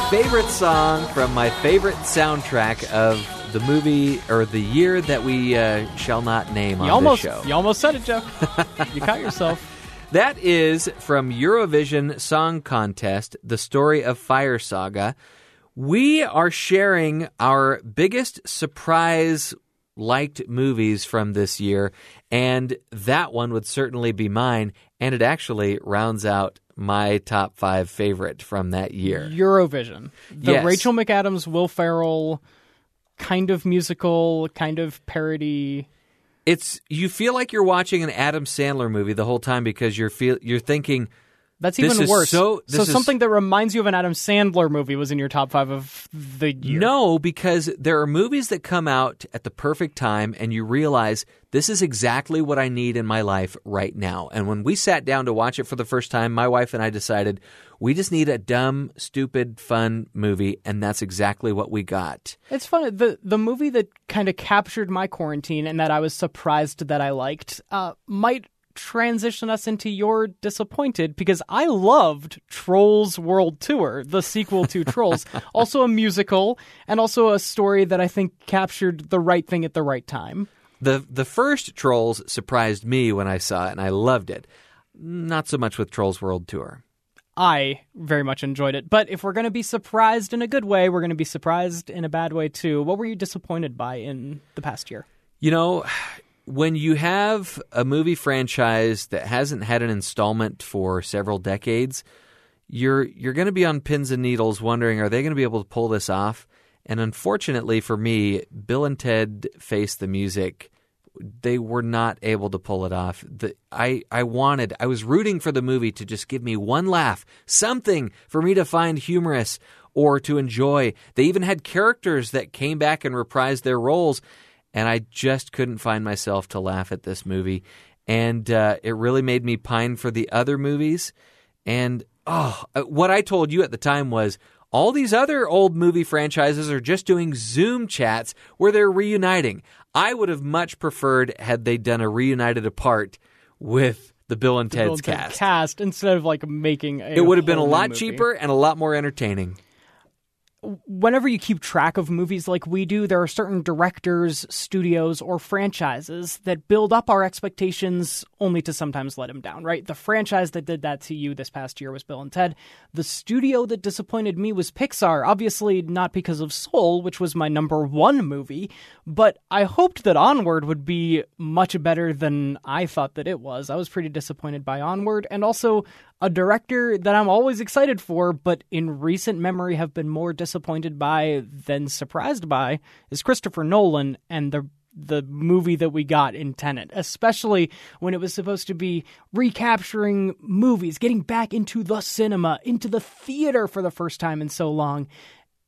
Favorite song from my favorite soundtrack of the movie or the year that we uh, shall not name on You almost, this show. you almost said it, Joe. [LAUGHS] you caught yourself. That is from Eurovision Song Contest, The Story of Fire Saga. We are sharing our biggest surprise liked movies from this year, and that one would certainly be mine, and it actually rounds out my top five favorite from that year. Eurovision. The Yes. Rachel McAdams, Will Ferrell kind of musical, kind of parody. It's you feel like you're watching an Adam Sandler movie the whole time because you're feel you're thinking That's This even worse. so- this is- something that reminds you of an Adam Sandler movie was in your top five of the year. No, because there are movies that come out at the perfect time and you realize this is exactly what I need in my life right now. And when we sat down to watch it for the first time, my wife and I decided we just need a dumb, stupid, fun movie, and that's exactly what we got. It's funny. The the movie that kind of captured my quarantine and that I was surprised that I liked uh, might transition us into your disappointed because I loved Trolls World Tour, the sequel to [LAUGHS] Trolls, also a musical and also a story that I think captured the right thing at the right time. The the first Trolls surprised me when I saw it and I loved it. Not so much with Trolls World Tour. I very much enjoyed it. But if we're going to be surprised in a good way, we're going to be surprised in a bad way too. What were you disappointed by in the past year? You know, when you have a movie franchise that hasn't had an installment for several decades, you're you're going to be on pins and needles wondering are they going to be able to pull this off? And unfortunately for me, Bill and Ted Face the Music they were not able to pull it off. The, I I wanted I was rooting for the movie to just give me one laugh, something for me to find humorous or to enjoy. They even had characters that came back and reprised their roles, and I just couldn't find myself to laugh at this movie. And uh, it really made me pine for the other movies. And oh, uh, what I told you at the time was all these other old movie franchises are just doing Zoom chats where they're reuniting. I would have much preferred had they done a reunited apart with the Bill and Ted's Bill and Ted cast. cast instead of like making a It would have been a lot movie. cheaper and a lot more entertaining. Whenever you keep track of movies like we do, there are certain directors, studios, or franchises that build up our expectations only to sometimes let them down, right? The franchise that did that to you this past year was Bill and Ted. The studio that disappointed me was Pixar, obviously not because of Soul, which was my number one movie, but I hoped that Onward would be much better than I thought that it was. I was pretty disappointed by Onward, and also a director that I'm always excited for, but in recent memory have been more disappointed by than surprised by, is Christopher Nolan and the the movie that we got in Tenet, especially when it was supposed to be recapturing movies, getting back into the cinema, into the theater for the first time in so long.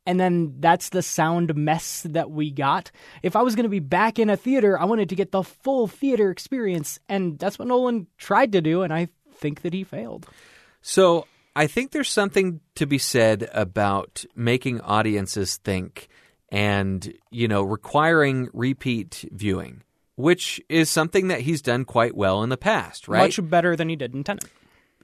And then that's the sound mess that we got. If I was going to be back in a theater, I wanted to get the full theater experience. And that's what Nolan tried to do. And I think that he failed. So I think there's something to be said about making audiences think and, you know, requiring repeat viewing, which is something that he's done quite well in the past, right? Much better than he did in Tenet.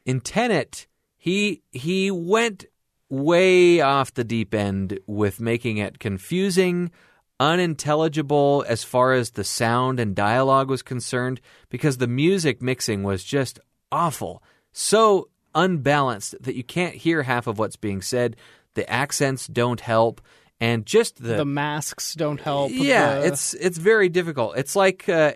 in Tenet, he he went way off the deep end with making it confusing, unintelligible as far as the sound and dialogue was concerned because the music mixing was just awful. So unbalanced that you can't hear half of what's being said. The accents don't help. and just the, The masks don't help. yeah, The- it's it's very difficult. It's like uh,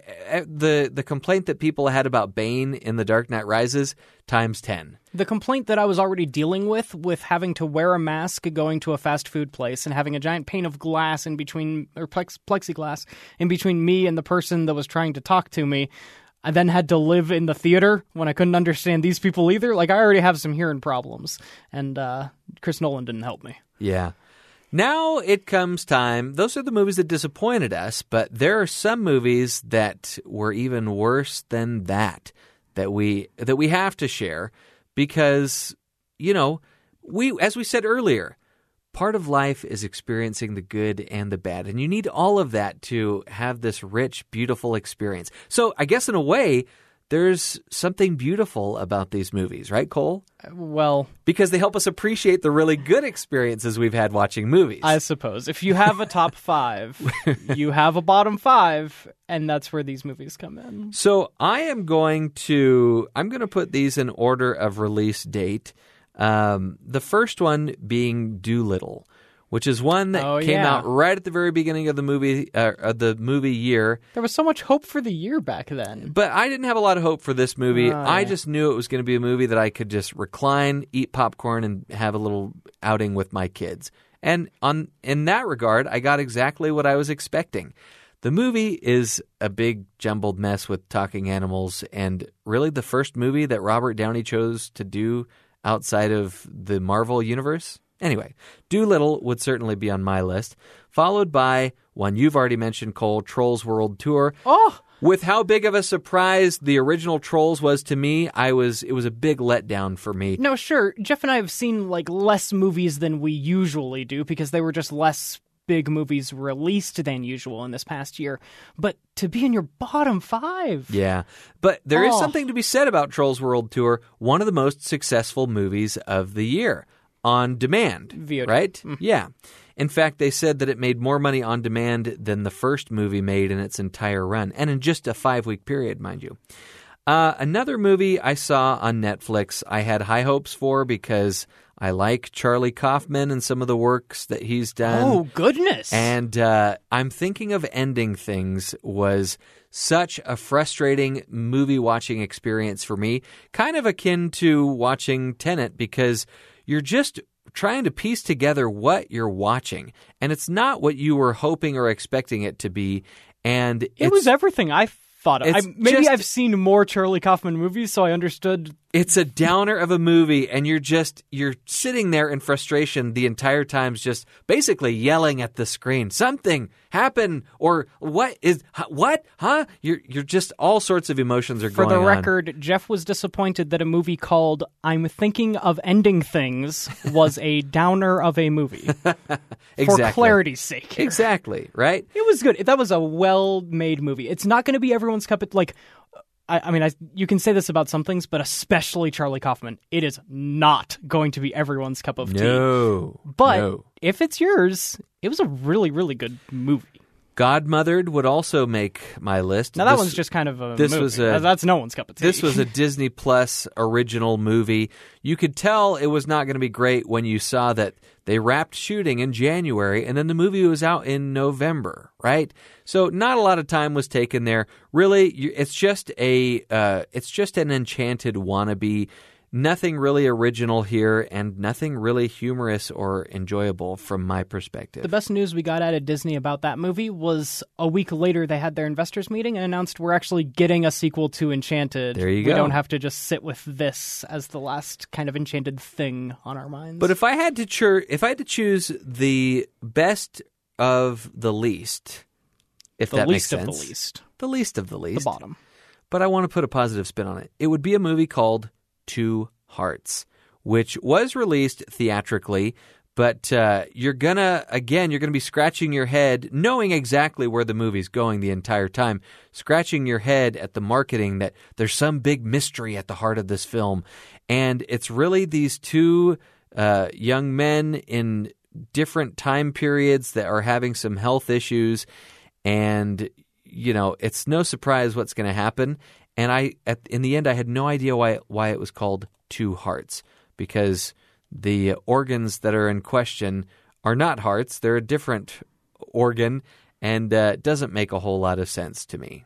the the complaint that people had about Bane in The Dark Knight Rises times ten. the complaint that I was already dealing with with having to wear a mask going to a fast food place and having a giant pane of glass in between or plex, plexiglass in between me and the person that was trying to talk to me. I then had to live in the theater when I couldn't understand these people either. Like I already have some hearing problems, and uh, Chris Nolan didn't help me. Yeah. Now it comes time. Those are the movies that disappointed us, but there are some movies that were even worse than that that we that we have to share because you know, we as we said earlier, part of life is experiencing the good and the bad, and you need all of that to have this rich, beautiful experience. So, I guess in a way, there's something beautiful about these movies, right, Cole? Well, Because they help us appreciate the really good experiences we've had watching movies. I suppose if you have a top [LAUGHS] five, you have a bottom five, and that's where these movies come in. So I am going to I'm going to put these in order of release date. Um, the first one being Dolittle, which is one that Oh, came yeah. out right at the very beginning of the movie uh, of the movie year. There was so much hope for the year back then. But I didn't have a lot of hope for this movie. Oh, I yeah. just knew it was going to be a movie that I could just recline, eat popcorn, and have a little outing with my kids. And on in that regard, I got exactly what I was expecting. The movie is a big jumbled mess with talking animals, and really the first movie that Robert Downey chose to do outside of the Marvel universe. Anyway, Dolittle would certainly be on my list, followed by one you've already mentioned, Cole, Trolls World Tour. Oh, With how big of a surprise the original Trolls was to me, I was it was a big letdown for me. no, sure. Jeff and I have seen like less movies than we usually do because they were just less big movies released than usual in this past year. But to be in your bottom five, Yeah. But there is Oh. something to be said about Trolls World Tour, one of the most successful movies of the year on demand. VOD. Right? Yeah. In fact, they said that it made more money on demand than the first movie made in its entire run, and in just a five week period, mind you. Uh, another movie I saw on Netflix, I had high hopes for because I like Charlie Kaufman and some of the works that he's done. oh goodness, And uh, I'm thinking of ending things was such a frustrating movie watching experience for me, kind of akin to watching Tenet because you're just trying to piece together what you're watching, and it's not what you were hoping or expecting it to be. And it was everything I thought. Of. I, maybe just- I've seen more Charlie Kaufman movies, so I understood. It's a downer of a movie and you're just you're sitting there in frustration the entire time just basically yelling at the screen something happen or what is what huh you're you're just all sorts of emotions are For going the on. record, Jeff was disappointed that a movie called "I'm Thinking of Ending Things" was a downer of a movie. [LAUGHS] exactly. For clarity's sake, exactly right It was good. That was a well-made movie. It's not going to be everyone's cup of like. I, I mean, I, you can say this about some things, but especially Charlie Kaufman, it is not going to be everyone's cup of tea. no But no. if it's yours, it was a really, really good movie. Godmothered would also make my list Now that This- one's just kind of a this movie. was a- that's no one's cup of tea. This was a [LAUGHS] Disney Plus original movie. You could tell it was not going to be great when you saw that they wrapped shooting in January and then the movie was out in November, right? So not a lot of time was taken there. Really, it's just a uh, it's just an enchanted wannabe. Nothing really original here, and nothing really humorous or enjoyable from my perspective. The best news we got out of Disney about that movie was a week later they had their investors meeting and announced we're actually getting a sequel to Enchanted. There you go. We don't have to just sit with this as the last kind of enchanted thing on our minds. But if I had to choose, if I had to choose the best of the least, if the that least makes of the sense, least, the least of the least. the least, bottom. but I want to put a positive spin on it. It would be a movie called Two Hearts, which was released theatrically. But uh, you're gonna again, you're gonna be scratching your head, knowing exactly where the movie's going the entire time, scratching your head at the marketing that there's some big mystery at the heart of this film, and it's really these two uh, young men in different time periods that are having some health issues, and you know it's no surprise what's going to happen. And I, at, in the end, I had no idea why why it was called Two Hearts because the organs that are in question are not hearts. They're a different organ, and uh, it doesn't make a whole lot of sense to me.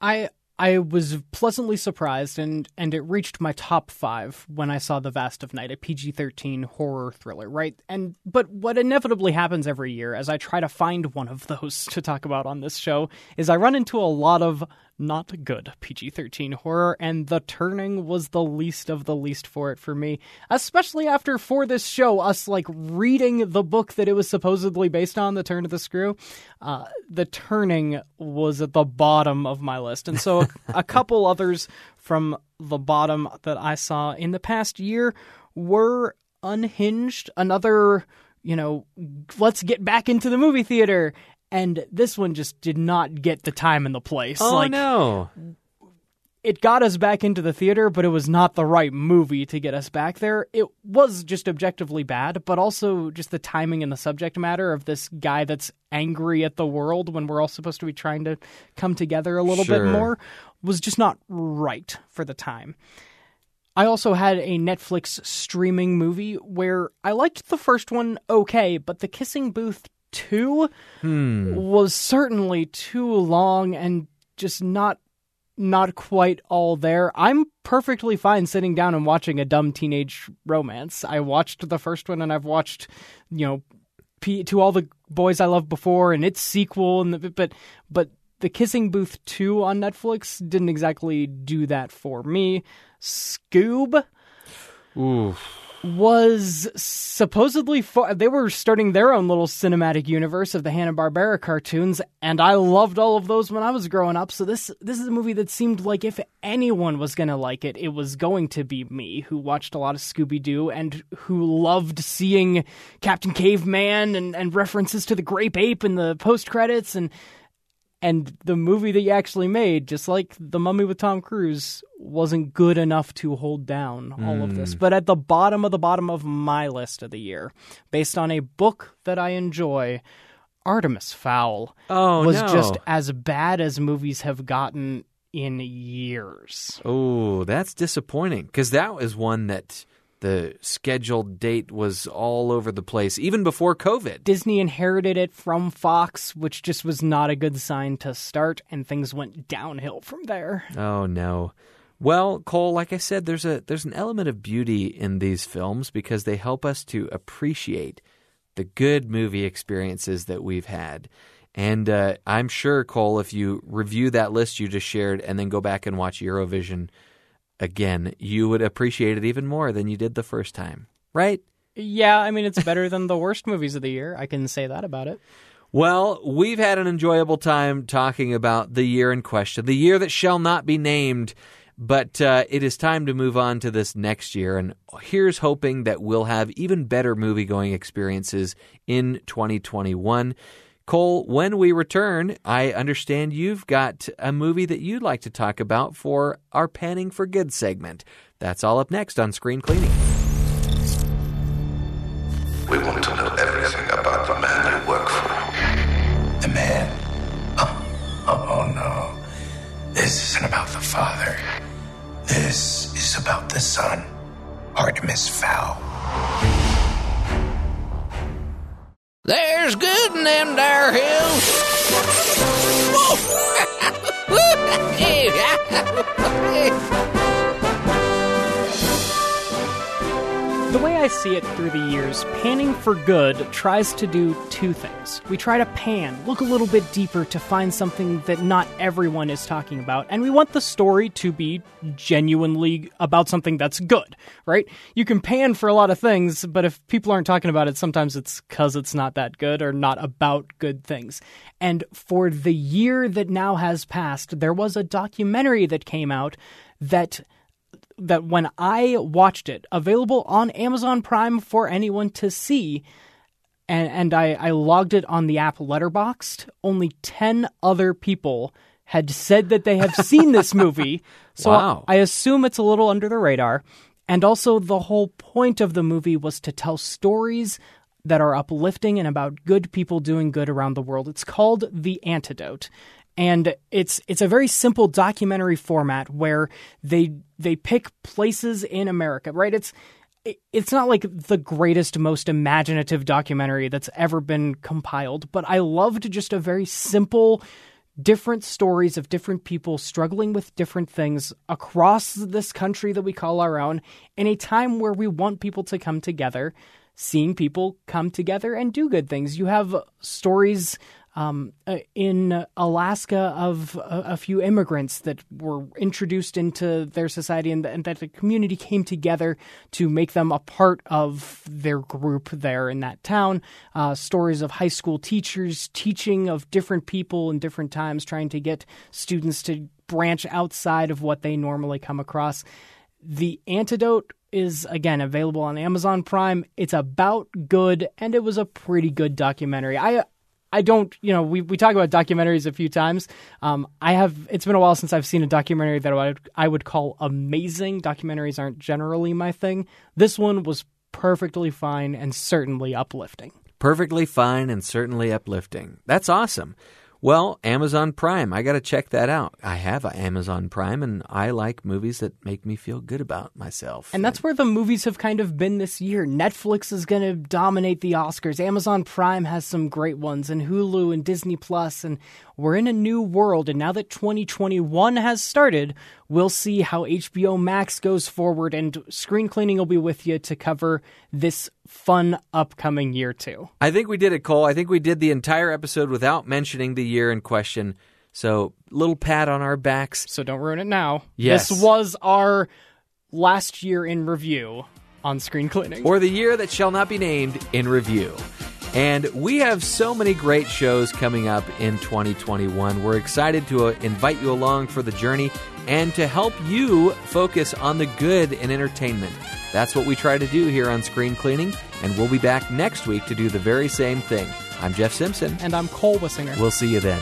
I I was pleasantly surprised, and and it reached my top five when I saw The Vast of Night, a PG thirteen horror thriller, right? And but what inevitably happens every year, as I try to find one of those [LAUGHS] to talk about on this show, is I run into a lot of not good PG 13 horror, and The Turning was the least of the least for it for me. Especially after, for this show, us like reading the book that it was supposedly based on, The Turn of the Screw. Uh, the Turning was at the bottom of my list. And so a, [LAUGHS] a couple others from the bottom that I saw in the past year were Unhinged, another you know, let's get back into the movie theater and this one just did not get the time and the place. Oh like, no! It got us back into the theater, but it was not the right movie to get us back there. It was just objectively bad, but also just the timing and the subject matter of this guy that's angry at the world when we're all supposed to be trying to come together a little Sure. bit more was just not right for the time. I also had a Netflix streaming movie where I liked the first one okay, but The Kissing Booth 2 hmm. was certainly too long and just not not quite all there. I'm perfectly fine sitting down and watching a dumb teenage romance. I watched the first one and I've watched, you know, P- to all the boys I loved before and its sequel and the, but but the Kissing Booth 2 on Netflix didn't exactly do that for me. Scoob Ooh, was supposedly fo- they were starting their own little cinematic universe of the Hanna-Barbera cartoons and I loved all of those when I was growing up so this this is a movie that seemed like if anyone was going to like it it was going to be me who watched a lot of Scooby-Doo and who loved seeing Captain Caveman and and references to the grape ape in the post credits and and the movie that you actually made, just like The Mummy with Tom Cruise, wasn't good enough to hold down all of this. Hmm. But at the bottom of the bottom of my list of the year, based on a book that I enjoy, Artemis Fowl Oh, was no. just as bad as movies have gotten in years. oh, that's disappointing because that was one that the scheduled date was all over the place, even before COVID. Disney inherited it from Fox, which just was not a good sign to start, and things went downhill from there. Oh no. Well, Cole, like I said, there's a there's an element of beauty in these films because they help us to appreciate the good movie experiences that we've had. And uh, I'm sure, Cole, if you review that list you just shared and then go back and watch Eurovision again, you would appreciate it even more than you did the first time, right? Yeah, I mean, it's better than the worst movies of the year. I can say that about it. Well, we've had an enjoyable time talking about the year in question, the year that shall not be named. But uh, it is time to move on to this next year, and here's hoping that we'll have even better movie going experiences in 2021. Cole, when we return, I understand you've got a movie that you'd like to talk about for our Panning for Good segment. That's all up next on Screen Cleaning. We want to know everything about the man you work for. The man? Oh, oh, no. This isn't about the father. This is about the son, Artemis Fowl. There's good in them there hills. [LAUGHS] [LAUGHS] I see it through the years, panning for good tries to do two things. We try to pan, look a little bit deeper to find something that not everyone is talking about, and we want the story to be genuinely about something that's good, right? You can pan for a lot of things, but if people aren't talking about it, sometimes it's because it's not that good or not about good things. And for the year that now has passed, there was a documentary that came out that that when I watched it, available on Amazon Prime for anyone to see, and, and I, I logged it on the app Letterboxd, only 10 other people had said that they have seen this [LAUGHS] movie. So Wow. I assume it's a little under the radar. And also, the whole point of the movie was to tell stories that are uplifting and about good people doing good around the world. It's called The Antidote. And it's it's a very simple documentary format where they they pick places in America, right? It's it's not like the greatest, most imaginative documentary that's ever been compiled, but I loved just a very simple, different stories of different people struggling with different things across this country that we call our own in a time where we want people to come together. Seeing people come together and do good things. You have stories um, uh, in Alaska of a, a few immigrants that were introduced into their society and, and that the community came together to make them a part of their group there in that town. Uh, stories of high school teachers teaching of different people in different times, trying to get students to branch outside of what they normally come across. The antidote is again available on Amazon Prime. It's about good, and it was a pretty good documentary. I I don't, you know, we, we talk about documentaries a few times. Um, I have, it's been a while since I've seen a documentary that I would, I would call amazing. Documentaries aren't generally my thing. This one was perfectly fine and certainly uplifting. Perfectly fine and certainly uplifting. That's awesome. Well, Amazon Prime, I got to check that out. I have a Amazon Prime and I like movies that make me feel good about myself. And that's where the movies have kind of been this year. Netflix is going to dominate the Oscars. Amazon Prime has some great ones, and Hulu and Disney Plus, and we're in a new world. And now that 2021 has started, we'll see how HBO Max goes forward, and Screen Cleaning will be with you to cover this fun upcoming year too. I think we did it, Cole. I think we did the entire episode without mentioning the year in question. So, little pat on our backs. So don't ruin it now. Yes. This was our last year in review on Screen Cleaning. or the year that shall not be named in review. And we have so many great shows coming up in 2021. We're excited to uh, invite you along for the journey and to help you focus on the good in entertainment. That's what we try to do here on Screen Cleaning, and we'll be back next week to do the very same thing. I'm Jeff Simpson. and I'm Cole Wissinger. We'll see you then.